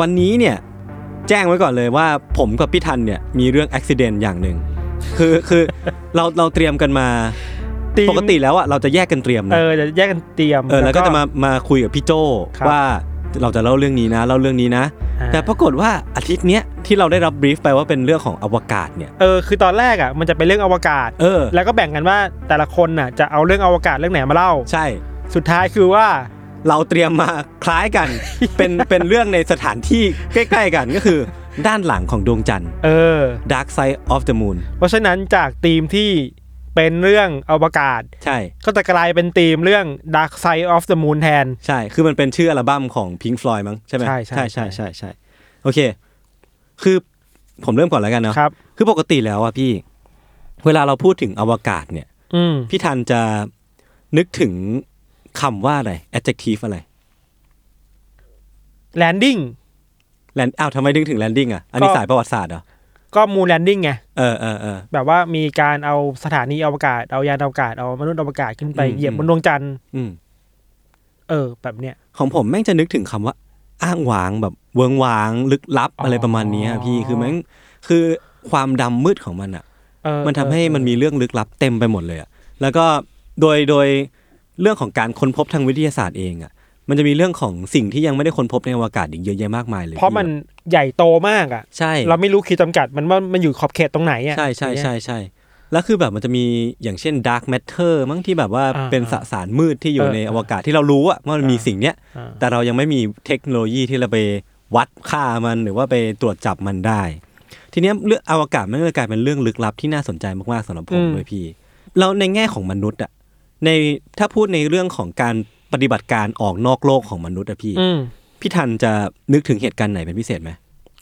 วันนี้เนี่ยแจ้งไว้ก่อนเลยว่าผมกับพี่ทันเนี่ยมีเรื่องอุบัติเหตุอย่างหนึ่งคือคือเราเราเตรียมกันมาทีมปกติแล้วอะเราจะแยกกันเตรียมเอนะอจะแยกกันเตรียมเออแล้วก็จะมามาคุยกับพี่โจครับว่าเราจะเล่าเรื่องนี้นะเล่าเรื่องนี้นะอ่าแต่ปรากฏว่าอาทิตย์เนี้ยที่เราได้รับ brief ไปว่าเป็นเรื่องของอวกาศเนี่ยเออคือตอนแรกอะมันจะเป็นเรื่องอวกาศเออแล้วก็แบ่งกันว่าแต่ละคนน่ะจะเอาเรื่องอวกาศเรื่องไหนมาเล่า ใช่ สุดท้ายคือว่า เราเตรียมมาคล้ายกัน เป็นเป็นเรื่องในสถานที่ใกล้ ๆ กันก็คือ ด้านหลังของดวงจันทร์ เออ Dark Side of the Moon เพราะฉะนั้นจากธีมที่เป็นเรื่องอวกาศ ใช่ ก็จะกลายเป็นธีมเรื่อง Dark Side of the Moon แทน ใช่ คือมันเป็นชื่ออัลบั้มของ Pink Floyd มั้งใช่ไหมใช่ใช่ใช่ใช่ใช่ใช่โอเค คือผมเริ่มก่อนแล้วกันเนาะครับ คือปกติแล้วอะพี่ เวลาเราพูดถึงอวกาศเนี่ย อืมพี่ทันจะนึกถึง คำว่าอะไร adjective อะไร landing land อ้าวทำไมนึกถึง landing อะ อันนี้ก็สายประวัติศาสตร์เหรอ ก็ moon landing ไง เออเออเออ แบบว่ามีการเอาสถานีอวกาศ เอายานอวกาศ เอามนุษย์อวกาศขึ้นไปอืมเหยียบอืมบนดวงจันทร์อืมเออ แบบเนี้ย ของผมแม่งจะนึกถึงคำว่า อ้างว้างแบบเวิงว้างลึกลับอ๋อออะไรประมาณเนี้ยพี่คือแม่งคือความดำมืดของมันอะเออมันทำให้เออมันมีเรื่องลึกลับเต็มไปหมดเลยอะแล้วก็โดยโดย เรื่องของการค้นพบทางวิทยาศาสตร์เองอะมันจะมีเรื่องของสิ่งที่ยังไม่ได้ค้นพบในอวกาศอีกเยอะแยะมากมายเลย เพราะมันใหญ่โตมากอะใช่เราไม่รู้ขีดจำกัด มันว่ามันอยู่ขอบเขตตรงไหนอะใช่ใช่ใช่ใช่แล้วคือแบบมันจะมีอย่างเช่น dark matter มั้งที่แบบว่าอ่าเป็นสสารมืดที่อยู่เออในอวกาศที่เรารู้อะว่ามันมีอ่าสิ่งเนี้ยอ่าแต่เรายังไม่มีเทคโนโลยีที่เราไปวัดค่ามันหรือว่าไปตรวจจับมันได้ ทีเนี้ยเรื่องอวกาศมันก็เลยกลายเป็นเรื่องลึกลับที่น่าสนใจมากๆสำหรับผมเลยพี่แล้วในแง่ของมนุษย์อะ ในถ้าพูดในเรื่องของการปฏิบัติการออกนอกโลกของมนุษย์อะพี่อืมพี่ทันจะนึกถึงเหตุการณ์ไหนเป็นพิเศษไหม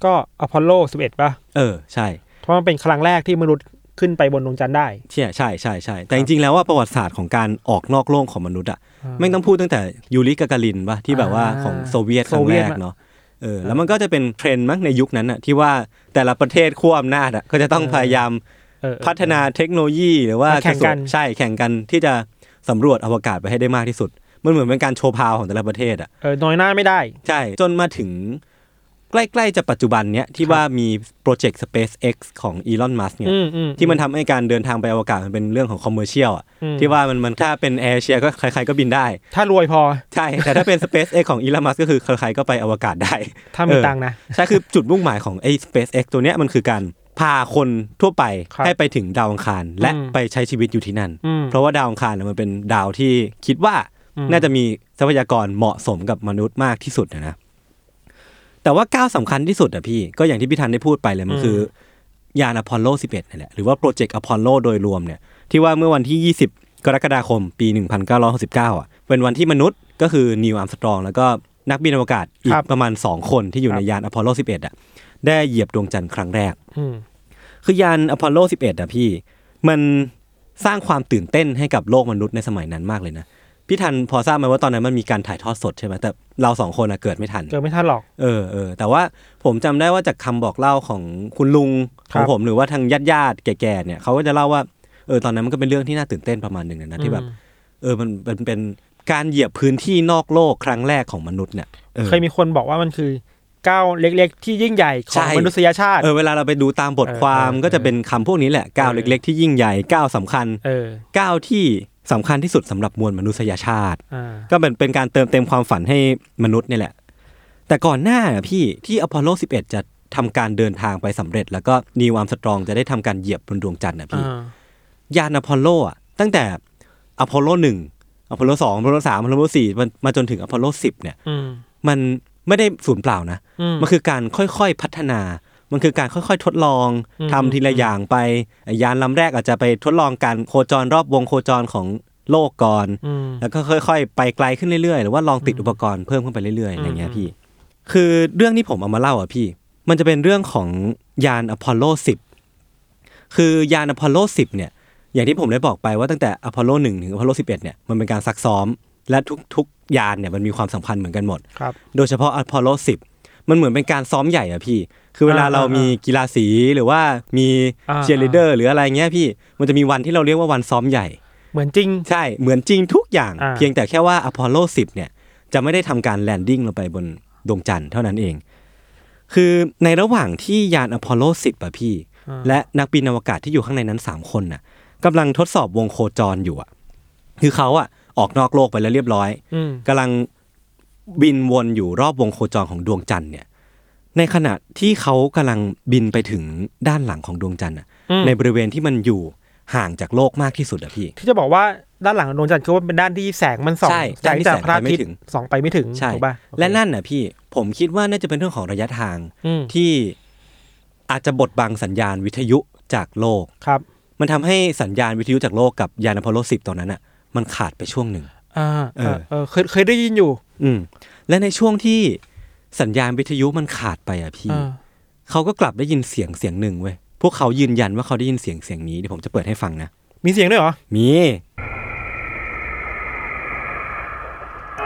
ก็อพอลโล 11 ป่ะ เออใช่เพราะมันเป็นครั้งแรกที่มนุษย์ขึ้นไปบนดวงจันทร์ได้ ใช่ใช่ใช่ใช่แต่จริงๆแล้วว่าประวัติศาสตร์ของการออกนอกโลกของมนุษย์อะไม่งต้องพูดตั้งแต่ยูริกาการินป่ะที่แบบว่าอ่าของโซเวียตครั้โซงเวีแรยตกอะเนาะเออแล้วมันก็จะเป็นเทรนด์มั้งในยุคนั้นอะที่ว่าแต่ละประเทศขั้วอำนาจอะก็จะต้องพยายามเออเออ พัฒนาเทคโนโลยีหรือว่าแข่งกัน ระทรวใช่แข่งกันที่จะ สำรวจอวกาศไปให้ได้มากที่สุด มันเหมือนเป็นการโชว์ power ของแต่ละประเทศอะเออน้อยหน้าไม่ได้ ใช่จนมาถึงใกล้ๆจะปัจจุบันเนี้ยที่ว่ามีโปรเจกต์ SpaceX ของอีลอนมัสก์เนี่ยอืมอืมที่มันทำให้การเดินทางไปอวกาศมันเป็นเรื่องของ commercial อะอืมที่ว่ามันมันถ้าเป็นแอร์เชียก็ใครๆก็บินได้ ถ้ารวยพอ ใช่ แต่ถ้าเป็น SpaceX ของอีลอนมัสก์ก็คือใครๆก็ไปอวกาศได้ ถ้ามีเออตังค์นะ ใช่ คือจุดมุ่งหมายของไอ้ SpaceX ตัวเนี้ยมันคือการ พาคนทั่วไปครับให้ไปถึงดาวอังคารและอืมไปใช้ชีวิตอยู่ที่นั่นอืมเพราะว่าดาวอังคารเนี่ยมันเป็นดาวที่คิดว่าอืมน่าจะมีทรัพยากรเหมาะสมกับมนุษย์มากที่สุดนะนะแต่ว่าก้าวสำคัญที่สุดอะพี่ก็อย่างที่พี่ทันได้พูดไปเลยมันคือยานอพอลโล 11นั่นแหละหรือว่าโปรเจกต์อพอลโลโดยรวมเนี่ยที่ว่าเมื่อวันที่ 20 กรกฎาคม ปี 1969 อะ เป็นวันที่มนุษย์ก็คือนีล อาร์มสตรอง แล้วก็นักบินอวกาศอีกครับประมาณ 2 คนที่อยู่ครับในยานอพอลโล 11 อะ ได้เหยียบดวงจันทร์ครั้งแรกอืมคือยานอพอลโล 11อะพี่ มันสร้างความตื่นเต้นให้กับโลกมนุษย์ในสมัยนั้นมากเลยนะพี่ทันพอทราบไหมว่าตอนนั้นมันมีการถ่ายทอดสดใช่ไหมแต่เราสองคนอะเกิดไม่ทันเกิดไม่ทันหรอกเออเออแต่ว่าผมจำได้ว่าจากคำบอกเล่าของคุณลุงขครัองบผมหรือว่าทางญาติญาติๆแก่ๆเนี่ยเขาก็จะเล่าว่าเออตอนนั้นมันก็เป็นเรื่องที่น่าตื่นเต้นประมาณหนึ่งนะที่แบบอืมเออมันเป็นเป็นการเหยียบพื้นที่นอกโลกครั้งแรกของมนุษย์เนี่ยออเคยมีคนบอกว่ามันคือ ก้าวเล็ก ๆ ที่ยิ่งใหญ่ขใช่องมนุษยชาติเออเวลาเราไปดูตามบทความเออเออก็จะเป็นคำพวกนี้แหละก้าวเออเล็ก ๆ ที่ยิ่งใหญ่ก้าวสำคัญเออก้าวที่สำคัญที่สุดสำหรับมวลมนุษยชาติอ่าก็เป็นเป็นการเติมเต็มความฝันให้มนุษย์นี่แหละ แต่ก่อนหน้าอะพี่ที่อพอลโล 11 จะทำการเดินทางไปสำเร็จ แล้วก็นีล อาร์มสตรองจะได้ทำการเหยียบบนดวงจันทร์นะพี่อ่ายานอพอลโลอะตั้งแต่อพอลโลหนึ่งอพอลโลสองอพอลโลสามอพอลโลสี่มันมาจนถึงอพอลโลสิบเนี่ยอืมมัน ไม่ได้สูญเปล่านะอืมมันคือการค่อยๆพัฒนา มันคือการค่อยๆ ทดลองอืมทำทีละอย่างไปไอ้ยานลำแรกอาจจะไปทดลองการโคจรรอบวงโคจรของโลกก่อนอืมแล้วก็ค่อยๆ ไปไกลขึ้นเรื่อยๆ หรือว่าลองติดอุปกรณ์เพิ่มขึ้นไปเรื่อยๆอะไรเงี้ยอืมพี่ คือเรื่องที่ผมเอามาเล่าอะพี่ มันจะเป็นเรื่องของยานอพอลโล 10 คือยานอพอลโล 10 เนี่ย อย่างที่ผมได้บอกไปว่าตั้งแต่อพอลโล 1 ถึงอพอลโล 11 เนี่ย มันเป็นการซักซ้อม และทุกๆยานเนี่ยมันมีความสำคัญเหมือนกันหมดครับโดยเฉพาะอพอลโล10มันเหมือนเป็นการซ้อมใหญ่อะพี่ คือเวลาอ่าเรามีกีฬาสีหรือว่ามีอ่าเชียร์ลีดเดอร์หรืออะไรเงี้ยพี่ มันจะมีวันที่เราเรียกว่าวันซ้อมใหญ่ เหมือนจริง ใช่ เหมือนจริงทุกอย่างอ่าเพียงแต่แค่ว่าอพอลโล10เนี่ยจะไม่ได้ทำการ landing ลงไปบนดวงจันทร์เท่านั้นเอง คือในระหว่างที่ยานอพอลโล10อะพี่ และนักบินอวกาศที่อยู่ข้างในนั้น 3 คนน่ะกำลังทดสอบวงโคจรอยู่อะคือเขาอะ ออกนอกโลกไปแล้วเรียบร้อยอืมกำลังบินวนอยู่รอบวงโคจรของดวงจันทร์เนี่ย ในขณะที่เขากำลังบินไปถึงด้านหลังของดวงจันทร์อะอืมในบริเวณที่มันอยู่ห่างจากโลกมากที่สุดอะพี่ ที่จะบอกว่าด้านหลังดวงจันทร์คือว่าเป็นด้านที่แสงมันส่องใช่แสงจากพระอาทิตด้านที่แสงไปไม่ถึย์งส่องไปไม่ถึงใช่ถูกป่ะและนั่นน่ะพี่ผมคิดว่าน่าจะเป็นเรื่องของระยะทางอืมที่อาจจะบดบังสัญญาณวิทยุจากโลกครับ มันทำให้สัญญาณวิทยุจากโลกกับยานอพอลโล10ตอนนั้นอะ มันขาดไปช่วงหนึ่งอ่าเออเออเคยเคยได้ยินอยู่ อืมและในช่วงที่สัญญาณวิทยุมันขาดไปอะพี่อ่าเขาก็กลับได้ยินเสียงเสียงหนึ่งเว้ยพวกเขายืนยันว่าเขาได้ยินเสียงเสียงนี้เดี๋ยวผมจะเปิดให้ฟังนะมีเสียงด้วยเหรอมี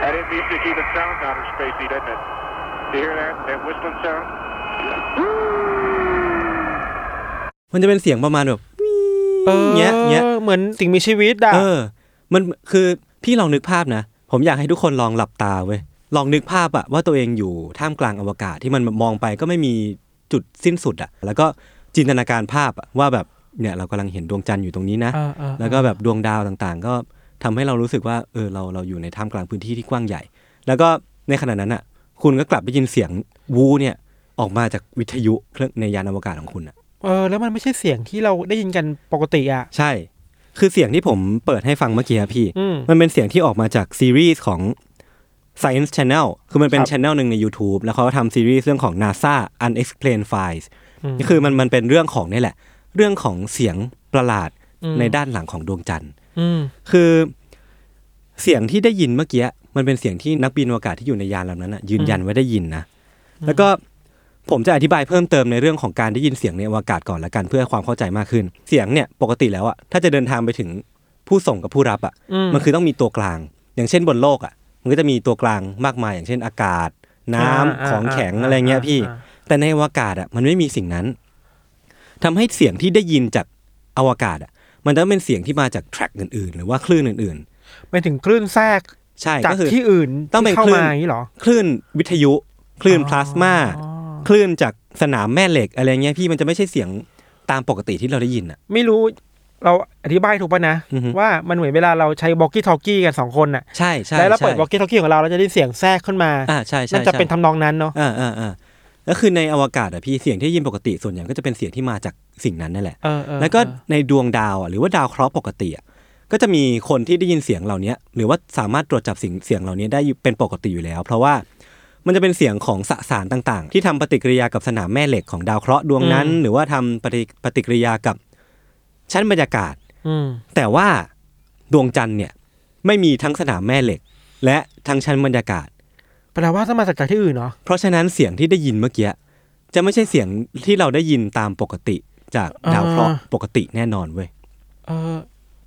That is music even sounds outer spacey, doesn't it? Do you hear that? That whistling sound? มันจะเป็นเสียงประมาณแบบเออเงี้ยเงี้ยเหมือนสิ่งมีชีวิตอะเออ มันคือพี่ลองนึกภาพนะ ผมอยากให้ทุกคนลองหลับตาเว้ยลองนึกภาพอะว่าตัวเองอยู่ท่ามกลางอวกาศที่มันมองไปก็ไม่มีจุดสิ้นสุดอะแล้วก็จินตนาการภาพอะว่าแบบเนี่ยเรากำลังเห็นดวงจันทร์อยู่ตรงนี้นะเออเออแล้วก็แบบดวงดาวต่างๆ ก็ทำให้เรารู้สึกว่าเออเราเราอยู่ในท่ามกลางพื้นที่ที่กว้างใหญ่ แล้วก็ในขณะนั้นอะคุณก็กลับได้ยินเสียงวูเนี่ยออกมาจากวิทยุเครื่องในยานอวกาศของคุณอะเออแล้วมันไม่ใช่เสียงที่เราได้ยินกันปกติอะใช่ คือเสียงที่ผมเปิดให้ฟังเมื่อกี้อะพี่อืมมันเป็นเสียงที่ออกมาจากซีรีส์ของ Science Channel คือมันเป็นครับ channel หนึ่งใน YouTube แล้วเขาก็ทำซีรีส์เรื่องของ NASA Unexplained Files อืมนี่คือมันมันเป็นเรื่องของนี่แหละ เรื่องของเสียงประหลาดอืมในด้านหลังของดวงจันทร์อืมคือเสียงที่ได้ยินเมื่อกี้มันเป็นเสียงที่นักบินอวกาศที่อยู่ในยานลำนั้นนะยืนยันว่าได้ยินนะแล้วก็ ผมจะอธิบายเพิ่มเติมในเรื่องของการได้ยินเสียงในอวกาศก่อนละกันเพื่อความเข้าใจมากขึ้น เสียงเนี่ยปกติแล้วอะถ้าจะเดินทางไปถึงผู้ส่งกับผู้รับอะอืมมันคือต้องมีตัวกลาง อย่างเช่นบนโลกอะมันก็จะมีตัวกลางมากมาย อย่างเช่นอากาศ น้ำอ่าของแข็งอ่าอะไรเงี้ยพี่อ่าแต่ในอวกาศอะมันไม่มีสิ่งนั้นทำให้เสียงที่ได้ยินจากอวกาศอะมันต้องเป็นเสียงที่มาจากแทร็กอื่นๆ หรือว่าคลื่นอื่นไม่ถึงคลื่นแทรกๆใช่จากก็คือที่อื่นต้องเป็นที่เข้าคลื่นมาอย่างนี้เหรอคลื่นวิทยุ คลื่นอ๋อพลาสมา คลื่นจากสนามแม่เหล็กอะไรเงี้ยพี่มันจะไม่ใช่เสียงตามปกติที่เราได้ยินอะ ไม่รู้เราอธิบายถูกป่ะนะอือฮึว่ามันเหมือนเวลาเราใช้บอกกี้ทอ k กี้กันสองคนน่ะใช่ใช่แล้วเราใช่เปิดบอกกี้ทอ k กี้ของเราเราจะได้เสียงแทรกขึ้นมาอ่าใช่ใช่น่าจะใช่เป็นทำนองนั้นเนาะอ่าอ่าอ่าแล้วคือในอวกาศอะพี่เสียงที่ได้ยินปกติส่วนใหญ่ก็จะเป็นเสียงที่มาจากสิ่งนั้นนั่นแหละเออเออแล้วก็เออในดวงดาวอะหรือว่าดาวเคราะห์ปกติอะก็จะมีคนที่ได้ยินเสียงเหล่านี้หรือว่าสามารถตรวจจับสิ่งเสียงเหล่านี้ได้อยู่เป็นปกติอยู่แล้ว เพราะว่า มันจะเป็นเสียงของสสารต่างๆ ที่ทำปฏิกิริยากับสนามแม่เหล็กของดาวเคราะห์ดวงนั้น หรือว่าทำปฏิปฏิกิริยากับชั้นบรรยากาศอืมแต่ว่าดวงจันทร์เนี่ย ไม่มีทั้งสนามแม่เหล็ก และทั้งชั้นบรรยากาศแปลว่าต้องมาจากที่อื่นเนาะเพราะฉะนั้นเสียงที่ได้ยินเมื่อกี้จะไม่ใช่เสียงที่เราได้ยินตามปกติจากดาวเคราะห์ปกติแน่นอนเว้ยเออ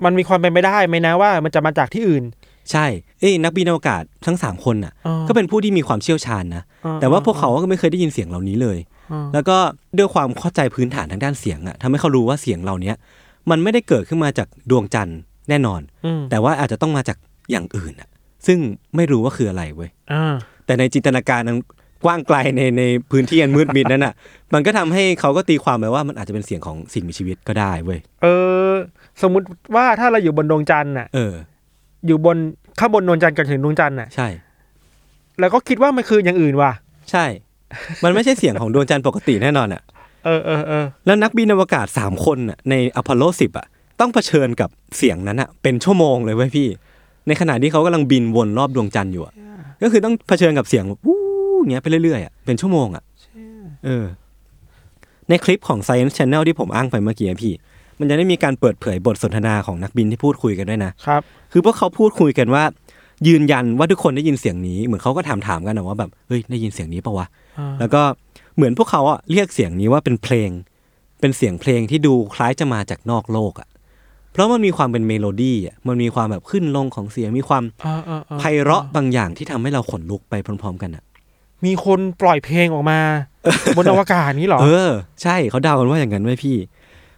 มันมีความเป็นไปได้ไหมนะว่า มันจะมาจากที่อื่น ใช่เอ้ยนักบินอวกาศทั้งสามคนน่ะอ๋อก็เป็นผู้ที่มีความเชี่ยวชาญนะอ๋อแต่ว่าพวกเขาก็ไม่เคยได้ยินเสียงเหล่านี้เลยอ๋อแล้วก็ด้วยความเข้าใจพื้นฐานทางด้านเสียงอะทำให้เขารู้ว่าเสียงเหล่านี้มันไม่ได้เกิดขึ้นมาจากดวงจันทร์แน่นอน อืมแต่ว่าอาจจะต้องมาจากอย่างอื่นอะซึ่งไม่รู้ว่าคืออะไรเว้ย อ่า แต่ในจินตนาการอันกว้างไกลในในพื้นที่อันมืดมิดนั้นอะ มันก็ทำให้เขาก็ตีความไปว่ามันอาจจะเป็นเสียงของสิ่งมีชีวิตก็ได้เว้ย เออ สมมุติว่าถ้าเราอยู่บนดวงจันทร์น่ะ เออ อยู่บนข้างบนดวงจันทร์กับถึงดวงจันทร์น่ะ ใช่ แล้วก็คิดว่ามันคืออย่างอื่นว่ะ ใช่ มันไม่ใช่เสียงของดวงจันทร์ปกติแน่นอนอะ เออเออเออแล้วนักบินอวกาศสามคนน่ะในอพอลโลสิบอะ ต้องเผชิญกับเสียงนั้นอะ เป็นชั่วโมงเลยเว้ยพี่ ในขณะที่เขากำลังบินวนรอบดวงจันทร์อยู่อะ ก็คือต้องเผชิญกับเสียงแบบวู้อย่างเงี้ยไปเรื่อยๆอะ เป็นชั่วโมงอะ เออ ในคลิปของ Science Channel ที่ผมอ้างไปเมื่อกี้อะพี่ มันจะได้มีการเปิดเผยบทสนทนาของนักบินที่พูดคุยกันด้วยนะครับ คือพวกเขาพูดคุยกันว่า ยืนยันว่าทุกคนได้ยินเสียงนี้ เหมือนเขาก็ถามถามๆกันนะว่าแบบเฮ้ยได้ยินเสียงนี้ปะวะอ่าแล้วก็เหมือนพวกเขาอะเรียกเสียงนี้ว่าเป็นเพลง เป็นเสียงเพลงที่ดูคล้ายจะมาจากนอกโลกอะเพราะมันมีความเป็นเมโลดี้อะมันมีความแบบขึ้นลงของเสียงมีความอ่าอ่าอ่าไพเราะบางอย่างที่ทำให้เราขนลุกไปพร้อม ๆ กันอะมีคนปล่อยเพลงออกมาบนอวกาศนี้เหรอ เออ ใช่เขาเดากันว่าอย่างนั้นเว้ยพี่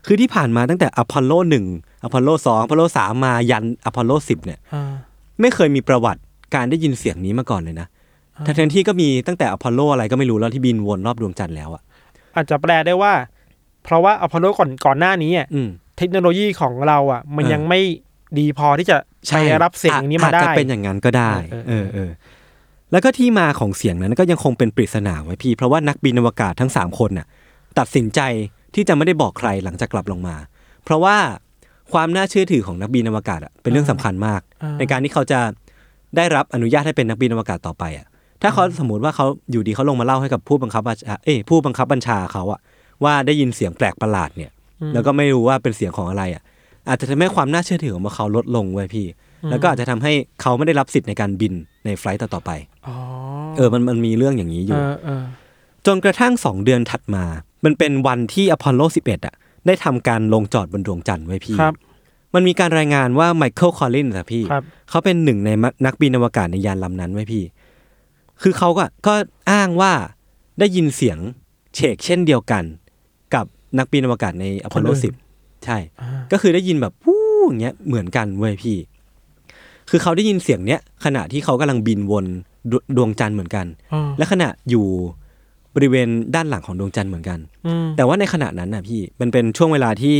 คือที่ผ่านมาตั้งแต่อพอลโลหนึ่งอพอลโลสองอพอลโลสามมายันอพอลโลสิบเนี่ยอ่าไม่เคยมีประวัติการได้ยินเสียงนี้มาก่อนเลยนะทั้งๆที่ก็มีตั้งแต่อพอลโลอะไรก็ไม่รู้แล้วที่บินวนรอบดวงจันทร์แล้วอะอาจจะแปลได้ว่า เพราะว่าอพอลโลก่อนก่อนหน้านี้อะอืมเทคโนโลยีของเราอะ มันเออยังไม่ดีพอที่จะไปรับเสียงอย่างนี้มาได้อาจจะเป็นอย่างนั้นก็ได้เออเอเอออเออแล้วก็ที่มาของเสียงนั้นก็ยังคงเป็นปริศนาไว้พี่ เพราะว่านักบินอวกาศทั้งสามคนน่ะ ตัดสินใจ ที่จะไม่ได้บอกใครหลังจากกลับลงมา เพราะว่าความน่าเชื่อถือของนักบินอวกาศอะเป็นเรื่องสำคัญมาก ในการที่เขาจะได้รับอนุญาตให้เป็นนักบินอวกาศต่อไปอะถ้าเขาสมมติว่าเขาอยู่ดีเขาลงมาเล่าให้กับผู้บังคับบัญชาเอ้ยผู้บังคับบัญชาเขาอะว่าได้ยินเสียงแปลกประหลาดเนี่ย แล้วก็ไม่รู้ว่าเป็นเสียงของอะไรอะ อาจจะทำให้ความน่าเชื่อถือของพวกเขาลดลงเว้ยพี่ แล้วก็อาจจะทำให้เขาไม่ได้รับสิทธิ์ในการบินใน flight ต่อๆไปอ๋อเออมันมันมีเรื่องอย่างนี้อเอยู่อเออจนกระทั่งสองเดือนถัดมา มันเป็นวันที่อพอลโล 11 อะ ได้ทำการลงจอดบนดวงจันทร์เว้ยพี่ครับ มันมีการรายงานว่าไมเคิลคอลลินส์อะพี่ครับเขาเป็นหนึ่งในนักบินอวกาศในยานลำนั้นเว้ยพี่ คือเขาก็ก็อ้างว่าได้ยินเสียงเฉกเช่นเดียวกันกับนักบินอวกาศในอพอลโลคนอื่น10 ใช่ ก็คือได้ยินแบบวู้อย่างเงี้ยเหมือนกันเว้ยพี่ คือเขาได้ยินเสียงเนี้ยขณะที่เขากำลังบินวนดวดวงจันทร์เหมือนกันอ๋อและขณะอยู่ บริเวณด้านหลังของดวงจันทร์เหมือนกันอืมแต่ว่าในขณะนั้นน่ะพี่มันเป็นช่วงเวลาที่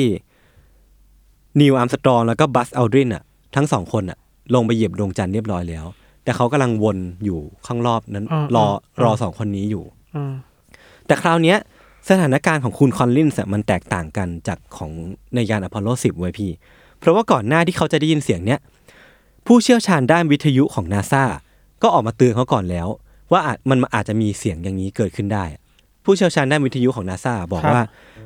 นิวอัมสตรองแล้วก็บัสอัลดรินอะทั้งสองคนอะ ลงไปเหยียบดวงจันทร์เรียบร้อยแล้ว แต่เขากำลังวนอยู่ข้างรอบนั้นรอรอสองคนนี้อยู่อืมแต่คราวเนี้ยสถานการณ์ของคุณคอนลินส์อะมันแตกต่างกันจากของในยานอพอลโล 10 ไว้ยพี่ เพราะว่าก่อนหน้าที่เขาจะได้ยินเสียงเนี้ยผู้เชี่ยวชาญด้านวิทยุของนาซาก็ออกมาเตือนเขาก่อนแล้ว ว่าอาจมันอาจจะมีเสียงอย่างนี้เกิดขึ้นได้ ผู้เชี่ยวชาญด้านวิทยุของนาซาบอกว่า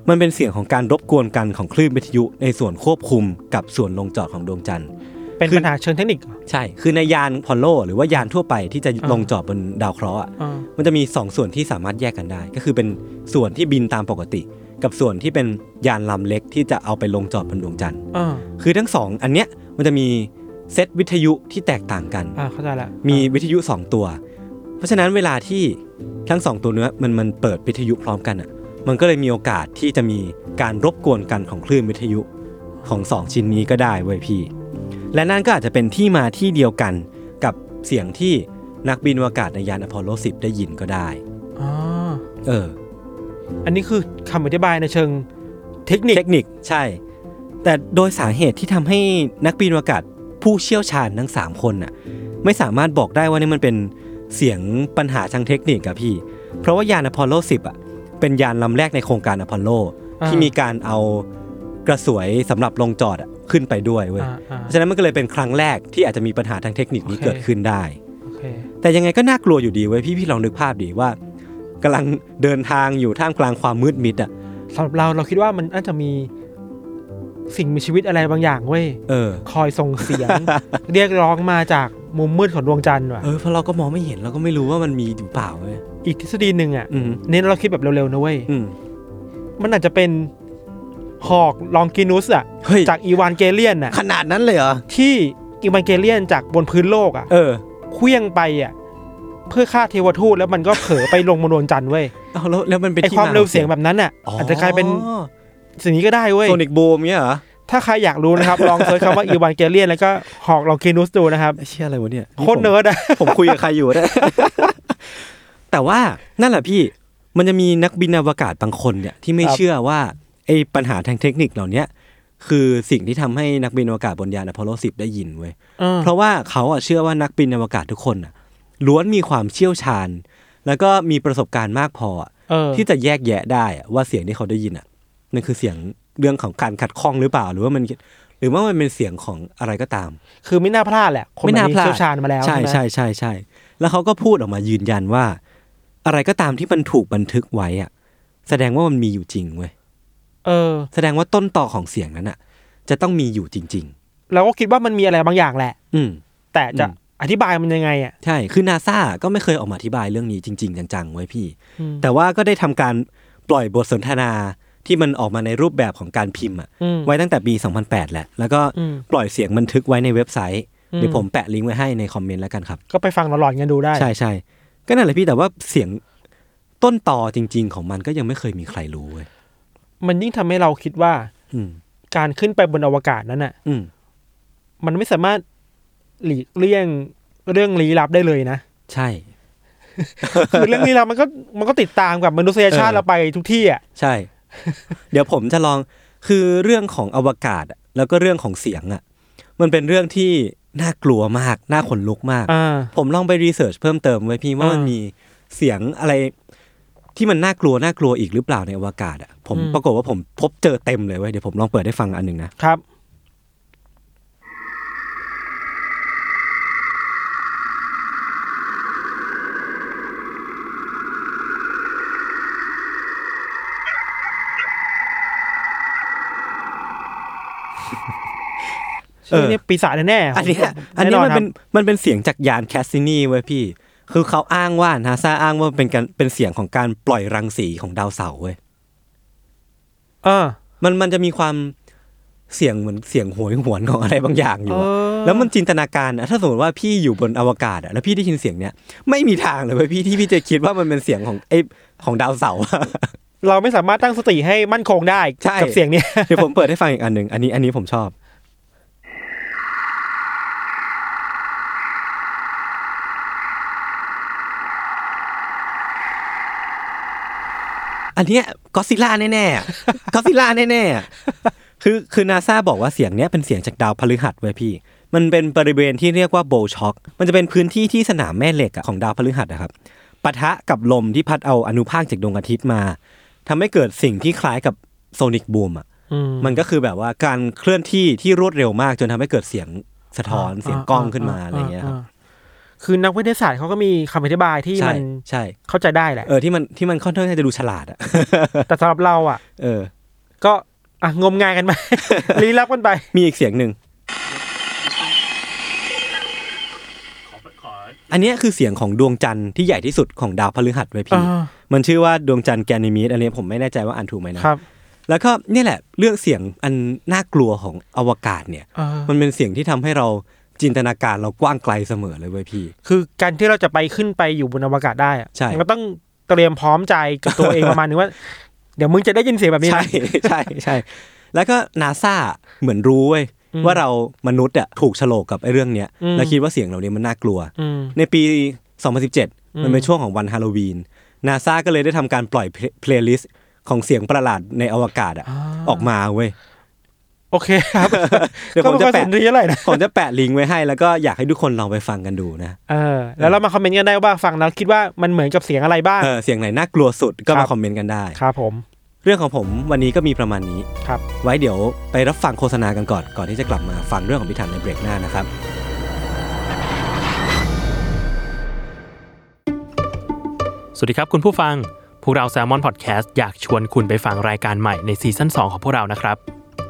มันเป็นเสียงของการรบกวนกันของคลื่นวิทยุในส่วนควบคุมกับส่วนลงจอดของดวงจันทร์เป็นคือปัญหาเชิงเทคนิคเหรอใช่ คือในยานพอลโล หรือว่ายานทั่วไปที่จะลงจอดบนดาวเคราะห์อะอ่ามันจะมีสองส่วนที่สามารถแยกกันได้ ก็คือเป็นส่วนที่บินตามปกติ กับส่วนที่เป็นยานลำเล็กที่จะเอาไปลงจอดบนดวงจันทร์อ่าคือทั้งสองอันเนี้ยมันจะมีเซตวิทยุที่แตกต่างกันอ่าเข้าใจละมีวิทยุสองตัว เพราะฉะนั้นเวลาที่ทั้งสองตัวเนี้ยมันมันเปิดวิทยุพร้อมกันอะ มันก็เลยมีโอกาสที่จะมีการรบกวนกันของคลื่นวิทยุของสองชิ้นนี้ก็ได้เว้ยพี่ และนั่นก็อาจจะเป็นที่มาที่เดียวกันกับเสียงที่นักบินอวกาศในยานอพอลโล 10 ได้ยินก็ได้อ๋อเออ อันนี้คือคำอธิบายในเชิงเทคนิค เทคนิคใช่ แต่โดยสาเหตุที่ทำให้นักบินอวกาศผู้เชี่ยวชาญทั้ง 3 คนน่ะ ไม่สามารถบอกได้ว่านี่มันเป็น เสียงปัญหาทางเทคนิคอะพี่ เพราะว่ายานอพอลโล 10อะเป็นยานลำแรกในโครงการอพอลโลอ่าที่มีการเอากระสวยสำหรับลงจอดอะขึ้นไปด้วยเว้ยอ่าอ่าเพราะฉะนั้นมันก็เลยเป็นครั้งแรกที่อาจจะมีปัญหาทางเทคนิคนี้โอเคเกิดขึ้นได้โอเคแต่ยังไงก็น่ากลัวอยู่ดีเว้ยพี่พี่ลองนึกภาพดิว่ากำลังเดินทางอยู่ท่ามกลางความมืดมิดอะสำหรับเราเราคิดว่ามันน่าจะมี สิ่งมีชีวิตอะไรบางอย่างเว้ยเออ คอยส่งเสียง เรียกร้องมาจากมุมมืดของดวงจันทร์ว่ะ เออเพราะเราก็มองไม่เห็นเราก็ไม่รู้ว่ามันมีอยู่เปล่าเว้ยอีกทฤษฎีหนึ่งอะอืมเน้นเราคิดแบบเร็วๆนะเว้ย อืมมันอาจจะเป็นหอกลองกินุสอะ เฮ้ยจากอีวานเกเลียนอะ ขนาดนั้นเลยเหรอที่อีวานเกเลียนจากบนพื้นโลกอะเออเคลี้ยงไปอะ เพื่อฆ่าเทวทูตแล้วมันก็เผลอไปลงบนดวงจันทร์เว้ย เอาแล้วแล้วมันเป็นไอที่ความเร็วเสียงแบบนั้นอะ อาจจะกลายเป็น สิ่งนี้ก็ได้เว้ยโซนิกบูมเงี้ยเหรอถ้าใครอยากรู้นะครับ ลอง search คำว่า Evangelion แล้วก็หอกลองกินุสดูนะครับไอ้เชี่ยอะไรวะเนี่ยโคตรเนิร์ดอะผมคุยกับใครอยู่เนี่ยแต่ว่านั่นแหละพี่มันจะมีนักบินอวกาศบางคนเนี่ยที่ไม่ครับเชื่อว่าไอ้ปัญหาทางเทคนิคเหล่าเนี้ยคือสิ่งที่ทำให้นักบินอวกาศบนยานอพอลโล10ได้ยินเว้ยเออเพราะว่าเขาอะเชื่อว่านักบินอวกาศทุกคนอะล้วนมีความเชี่ยวชาญ แล้วก็มีประสบการณ์มากพออะเออที่จะแยกแยะได้อะว่าเสียงที่เขาได้ยินอะ นั่นคือเสียงเรื่องของการขัดข้องหรือเปล่า หรือว่ามันหรือว่ามันเป็นเสียงของอะไรก็ตาม คือไม่น่าพลาดแหละ คนไม่แบบน่านี้พลาดเชี่ยวชาญมาแล้วใช่ไหมใช่ใช่ใช่แล้วเขาก็พูดออกมายืนยันว่า อะไรก็ตามที่มันถูกบันทึกไว้อะแสดงว่ามันมีอยู่จริงเว้ยเออ แสดงว่าต้นต่อของเสียงนั้นอะจะต้องมีอยู่จริงเราก็คิดว่ามันมีอะไรบางอย่างแหละๆอืม แต่จะอืมอธิบายมันยังไงอะใช่คือนาซาก็ไม่เคยออกมาอธิบายเรื่องนี้จริง ๆ จังๆไว้พี่อืมแต่ว่าก็ได้ทำการปล่อยบทสนทนา ที่มันออกมาในรูปแบบของการพิมพ์อะอืมไว้ตั้งแต่ปี 2008 แหละ แล้วก็อืมปล่อยเสียงบันทึกไว้ในเว็บไซต์อืมเดี๋ยวผมแปะลิงก์ไว้ให้ในคอมเมนต์แล้วกันครับ ก็ไปฟังหลอนๆกันดูได้ ใช่ใช่ก็นั่นแหละพี่แต่ว่าเสียงต้นต่อจริง ๆ ของมันก็ยังไม่เคยมีใครรู้เว้ยมันยิ่งทำให้เราคิดว่า อืมการขึ้นไปบนอวกาศนั้นอะ อืมมันไม่สามารถหลีกเลี่ยงเรื่องลี้ลับได้เลยนะ ใช่คือเรื่องลี้ลับมันก็มันก็ติดตามกับมนุษยชาติเออเราไปทุกที่อะใช่ เดี๋ยวผมจะลองคือเรื่องของอวกาศอะแล้วก็เรื่องของเสียงอะ มันเป็นเรื่องที่น่ากลัวมาก น่าขนลุกมากอ่าผมลองไปรีเสิร์ชเพิ่มเติมไว้พี่ว่าอ่ามัมันมีเสียงอะไรที่มันน่ากลัวน่ากลัวอีกหรือเปล่าในอวกาศอะผมอืมปรากฏว่าผมพบเจอเต็มเลยเว้ยเดี๋ยวผมลองเปิดให้ฟังอันหนึ่งนะครับ เออนี่ปีศาจแน่ๆอันเนี้ยผมอันเนี้ยแมันเป็นครับมันเป็นเสียงจากยานแคสซินีเว้ยพี่ คือเขาอ้างว่านาซาอ้างว่าเป็นการเป็นเสียงของการปล่อยรังสีของดาวเสาร์เว้ยเออ มันมันจะมีความเสียงเหมือนเสียงโหยหวนของอะไรบางอย่างอยู่อะเออแล้วมันจินตนาการอะถ้าสมมติว่าพี่อยู่บนอวกาศอะแล้วพี่ได้ยินเสียงเนี้ยไม่มีทางเลยเว้ยพี่ที่พี่จะคิดว่ามันเป็นเสียงของไอของดาวเสาร์อะเราไม่สามารถตั้งสติให้มั่นคงได้ใช่กับเสียงเนี้ยเดี๋ยวผมเปิดให้ฟังอีกอันหนึ่งอันนี้อันนี้ผมชอบ อันเนี้ยก็ซิล่าแน่ๆก็ซิล่าแน่ๆอะคือคือนาซาบอกว่าเสียงเนี้ยเป็นเสียงจากดาวพฤหัสเว้ยพี่ มันเป็นบริเวณที่เรียกว่าโบช็อก มันจะเป็นพื้นที่ที่สนามแม่เหล็กอะของดาวพฤหัสนะครับปะทะกับลมที่พัดเอาอนุภาคจากดวงอาทิตย์มาทำให้เกิดสิ่งที่คล้ายกับโซนิกบูมอะอืมมันก็คือแบบว่าการเคลื่อนที่ที่รวดเร็วมากจนทำให้เกิดเสียงสะท้อนเสียงกล้องขึ้นมาอะไรอย่างเงี้ยครับา คือนักวิทยาศาสตร์เขาก็มีคำอธิบายที่ใช่มันใช่เข้าใจได้แหละเออที่มันที่มันค่อนข้างจะดูฉลาดอะแต่สำหรับเราอะ เออ ก็อะงมงายกันไปลี้ลับกันไป มีอีกเสียงหนึ่งอันเนี้ยคือเสียงของดวงจันทร์ที่ใหญ่ที่สุดของดาวพฤหัสไว้ยพี่อ่ามันชื่อว่าดวงจันทร์แกนิมีดอันนี้ผมไม่แน่ใจว่าอ่านถูกไหมนะครับ แล้วก็เนี่ยแหละเรื่องเสียงอันน่ากลัวของอวกาศเนี่ยเออมันเป็นเสียงที่ทำให้เรา จินตนาการเรากว้างไกลเสมอเลยเว้ยพี่ คือการที่เราจะไปขึ้นไปอยู่บนอวกาศได้อะใช่มันก็ต้องเตรียมพร้อมใจกับตัวเองประมาณนึงว่า เดี๋ยวมึงจะได้ยินเสียงแบบนี้ใช่นะใช่ใช่แล้วก็นาซาเหมือนรู้เว้ยอืมว่าเรามนุษย์อะถูกโฉลกกับไอ้เรื่องเนี้ยอืมแล้วคิดว่าเสียงเหล่านี้มันน่ากลัวอืมในปี 2017 มันเป็นช่วงของวันฮาโลวีนนาซาก็เลยได้ทำการปล่อย playlist ของเสียงประหลาดในอวกาศอะออกมาเว้ยโอเคครับเดี๋ยวก็ผมไม่จะค่อยสแปะนใจเท่าไหร่นะผมจะแปะลิงก์ไว้ให้แล้วก็อยากให้ทุกคนลองไปฟังกันดูนะเออแล้วเรามา comment กันได้ว่าฟังแล้วคิดว่ามันเหมือนกับเสียงอะไรบ้างเออเสียงไหนน่ากลัวสุดก็ครัมา comment กันได้ครับผม เรื่องของผมวันนี้ก็มีประมาณนี้ครับ ไว้เดี๋ยวไปรับฟังโฆษณากันก่อนก่อนที่จะกลับมาฟังเรื่องของพิธันในเบรกหน้านะครับสวัสดีครับคุณผู้ฟัง พวกเรา s ซ l m o n Podcast อยากชวนคุณไปฟังรายการใหม่ในซีซั่น2ของพวกเรานะครับ